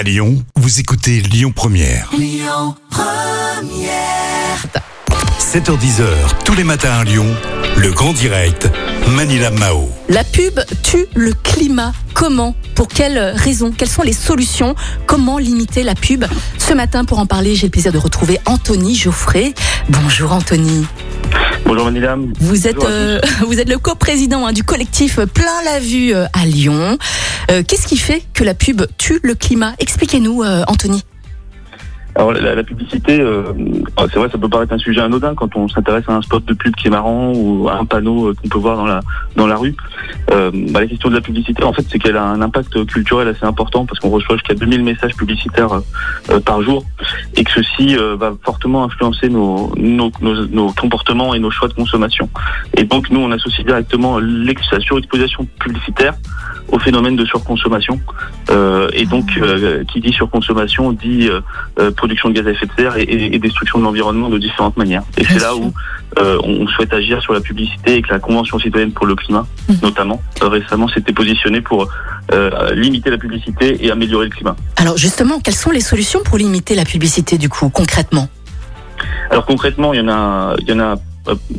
À Lyon, vous écoutez Lyon Première. 7h10h, tous les matins à Lyon, le grand direct, Manila Mao. La pub tue le climat. Comment? Pour quelles raisons Quelles sont les solutions? Comment limiter la pub? Ce matin, pour en parler, j'ai le plaisir de retrouver Anthony Geoffrey. Bonjour Anthony. Bonjour. Vous êtes, à euh, vous êtes le coprésident hein, du collectif Plein la Vue euh, à Lyon. Euh, Qu'est-ce qui fait que la pub tue le climat? Expliquez-nous, Anthony. Alors la, la publicité, euh, oh, c'est vrai, ça peut paraître un sujet anodin quand on s'intéresse à un spot de pub qui est marrant ou à un panneau euh, qu'on peut voir dans la dans la rue. Euh, bah, la question de la publicité, en fait, c'est qu'elle a un impact culturel assez important parce qu'on reçoit jusqu'à 2000 messages publicitaires euh, euh, par jour et que ceci euh, va fortement influencer nos, nos, nos, nos comportements et nos choix de consommation. Et donc nous, on associe directement l'ex- la surexposition publicitaire au phénomène de surconsommation. Euh, et donc, euh, qui dit surconsommation dit euh, euh, production de gaz à effet de serre et, et- et destruction de l'environnement de différentes manières. Et c'est là où euh, on souhaite agir sur la publicité et que la Convention citoyenne pour le climat, Mhm. notamment, euh, récemment s'était positionnée pour euh, limiter la publicité et améliorer le climat. Alors justement, quelles sont les solutions pour limiter la publicité du coup, concrètement? Alors concrètement, il y en a, il y en a,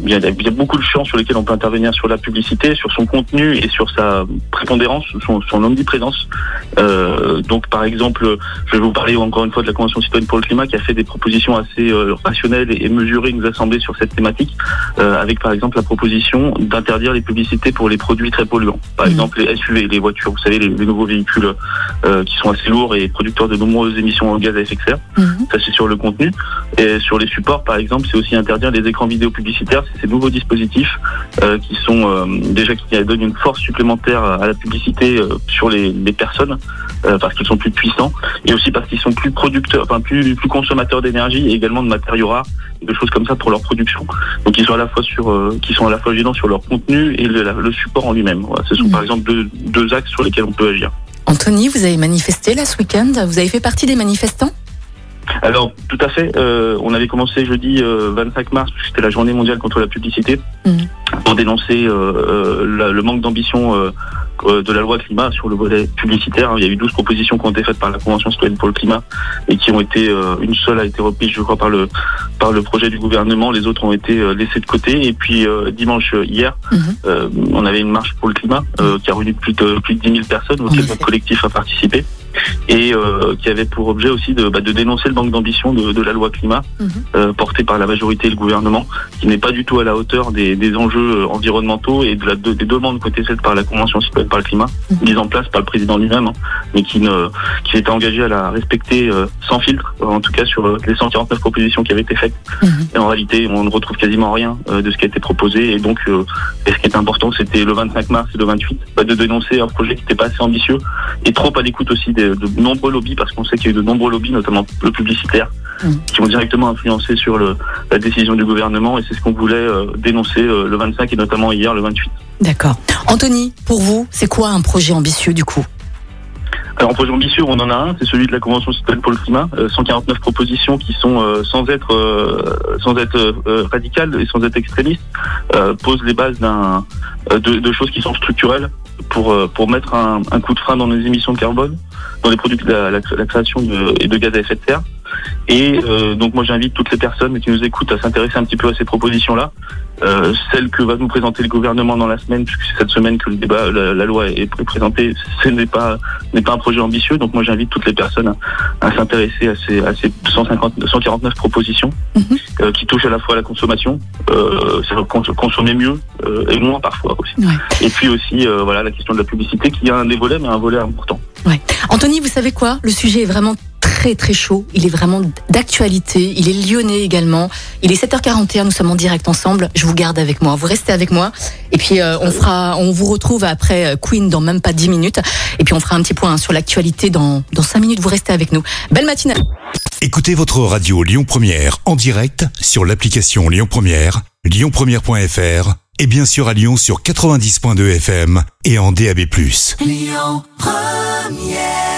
il y a, il y a beaucoup de champs sur lesquels on peut intervenir sur la publicité, sur son contenu et sur sa prépondérance, son, son omniprésence. Euh, donc par exemple, je vais vous parler encore une fois de la Convention citoyenne pour le climat qui a fait des propositions assez euh, rationnelles et, mesurées, nous assembler sur cette thématique, euh, avec par exemple la proposition d'interdire les publicités pour les produits très polluants. Par Mhm. exemple les SUV, les voitures, vous savez, les, les nouveaux véhicules euh, qui sont assez lourds et producteurs de nombreuses émissions de gaz à effet de serre. Mhm. Ça, c'est sur le contenu. Et sur les supports, par exemple, c'est aussi interdire les écrans vidéo publicitaires. C'est ces nouveaux dispositifs euh, qui sont euh, déjà qui donnent une force supplémentaire à la publicité euh, sur les, les personnes parce qu'ils sont plus puissants et aussi parce qu'ils sont plus producteurs, enfin plus plus consommateurs d'énergie et également de matériaux rares et de choses comme ça pour leur production. Donc ils sont à la fois sur, qui sont à la fois gênants sur leur contenu et le, la- le support en lui-même. Voilà, ce sont Mhm. par exemple deux, deux axes sur lesquels on peut agir. Anthony, vous avez manifesté là ce week-end Vous avez fait partie des manifestants? Alors, tout à fait. euh, on avait commencé jeudi euh, 25 mars, puisque c'était la journée mondiale contre la publicité, Mhm. pour dénoncer euh, euh, la- le manque d'ambition euh, euh, de la loi climat sur le volet publicitaire. Il y a eu 12 propositions qui ont été faites par la Convention citoyenne pour le climat et qui ont été, euh, une seule a été reprise, je crois, par le, par le projet du gouvernement. Les autres ont été laissés de côté. Et puis, euh, dimanche hier, Mhm. euh, on avait une marche pour le climat euh, qui a réuni plus de, plus de 10 000 personnes auxquelles notre collectif a participé et euh, qui avait pour objet aussi de, bah, de dénoncer le manque d'ambition de, de la loi climat Mhm. euh, portée par la majorité et le gouvernement, qui n'est pas du tout à la hauteur des, des enjeux euh, environnementaux et de la, de- des demandes été faites par la Convention citoyenne par le climat, Mhm. mise en place par le président lui-même, hein, mais qui ne qui s'était engagé à la respecter euh, sans filtre, euh, en tout cas sur euh, les 149 propositions qui avaient été faites. Mhm. Et en réalité, on ne retrouve quasiment rien euh, de ce qui a été proposé. Et donc, euh, et ce qui est important, c'était le 25 mars et le 28, bah, de dénoncer un projet qui n'était pas assez ambitieux et trop à l'écoute aussi de, de nombreux lobbies, parce qu'on sait qu'il y a eu de nombreux lobbies, notamment le publicitaire, Mhm. qui ont directement influencé sur le, la décision du gouvernement. Et c'est ce qu'on voulait euh, dénoncer euh, le 25 et notamment hier, le 28. D'accord. Anthony, pour vous, c'est quoi un projet ambitieux du coup? Alors, un projet ambitieux, on en a un, c'est celui de la Convention citoyenne pour le climat. Euh, 149 propositions qui sont, euh, sans être, euh, sans être euh, radicales et sans être extrémistes, euh, posent les bases d'un, euh, de, de choses qui sont structurelles pour, euh, pour mettre un, coup de frein dans les émissions de carbone, dans les produits de la, création et de gaz à effet de serre. Et euh, donc moi j'invite toutes les personnes qui nous écoutent à s'intéresser un petit peu à ces propositions-là, euh, celles que va nous présenter le gouvernement dans la semaine, puisque c'est cette semaine que le débat, la, la loi est présentée, ce n'est pas n'est pas un projet ambitieux. Donc moi j'invite toutes les personnes à, à s'intéresser à ces, à ces 150, 149 propositions Mhm. euh, qui touchent à la fois à la consommation, euh, consommer mieux euh, et moins parfois aussi. Ouais. Et puis aussi euh, voilà la question de la publicité qui a un des volets mais un volet important. Anthony, vous savez quoi? Le sujet est vraiment très très chaud. Il est vraiment d'actualité. Il est lyonnais également. Il est 7h41. Nous sommes en direct ensemble. Je vous garde avec moi. Vous restez avec moi. Et puis euh, on fera, on vous retrouve après euh, Queen dans même pas 10 minutes. Et puis on fera un petit point sur l'actualité dans dans 5 minutes. Vous restez avec nous. Belle matinée. Écoutez votre radio Lyon Première en direct sur l'application Lyon Première, lyonpremière.fr et bien sûr à Lyon sur 90.2 FM et en DAB+. Lyon Première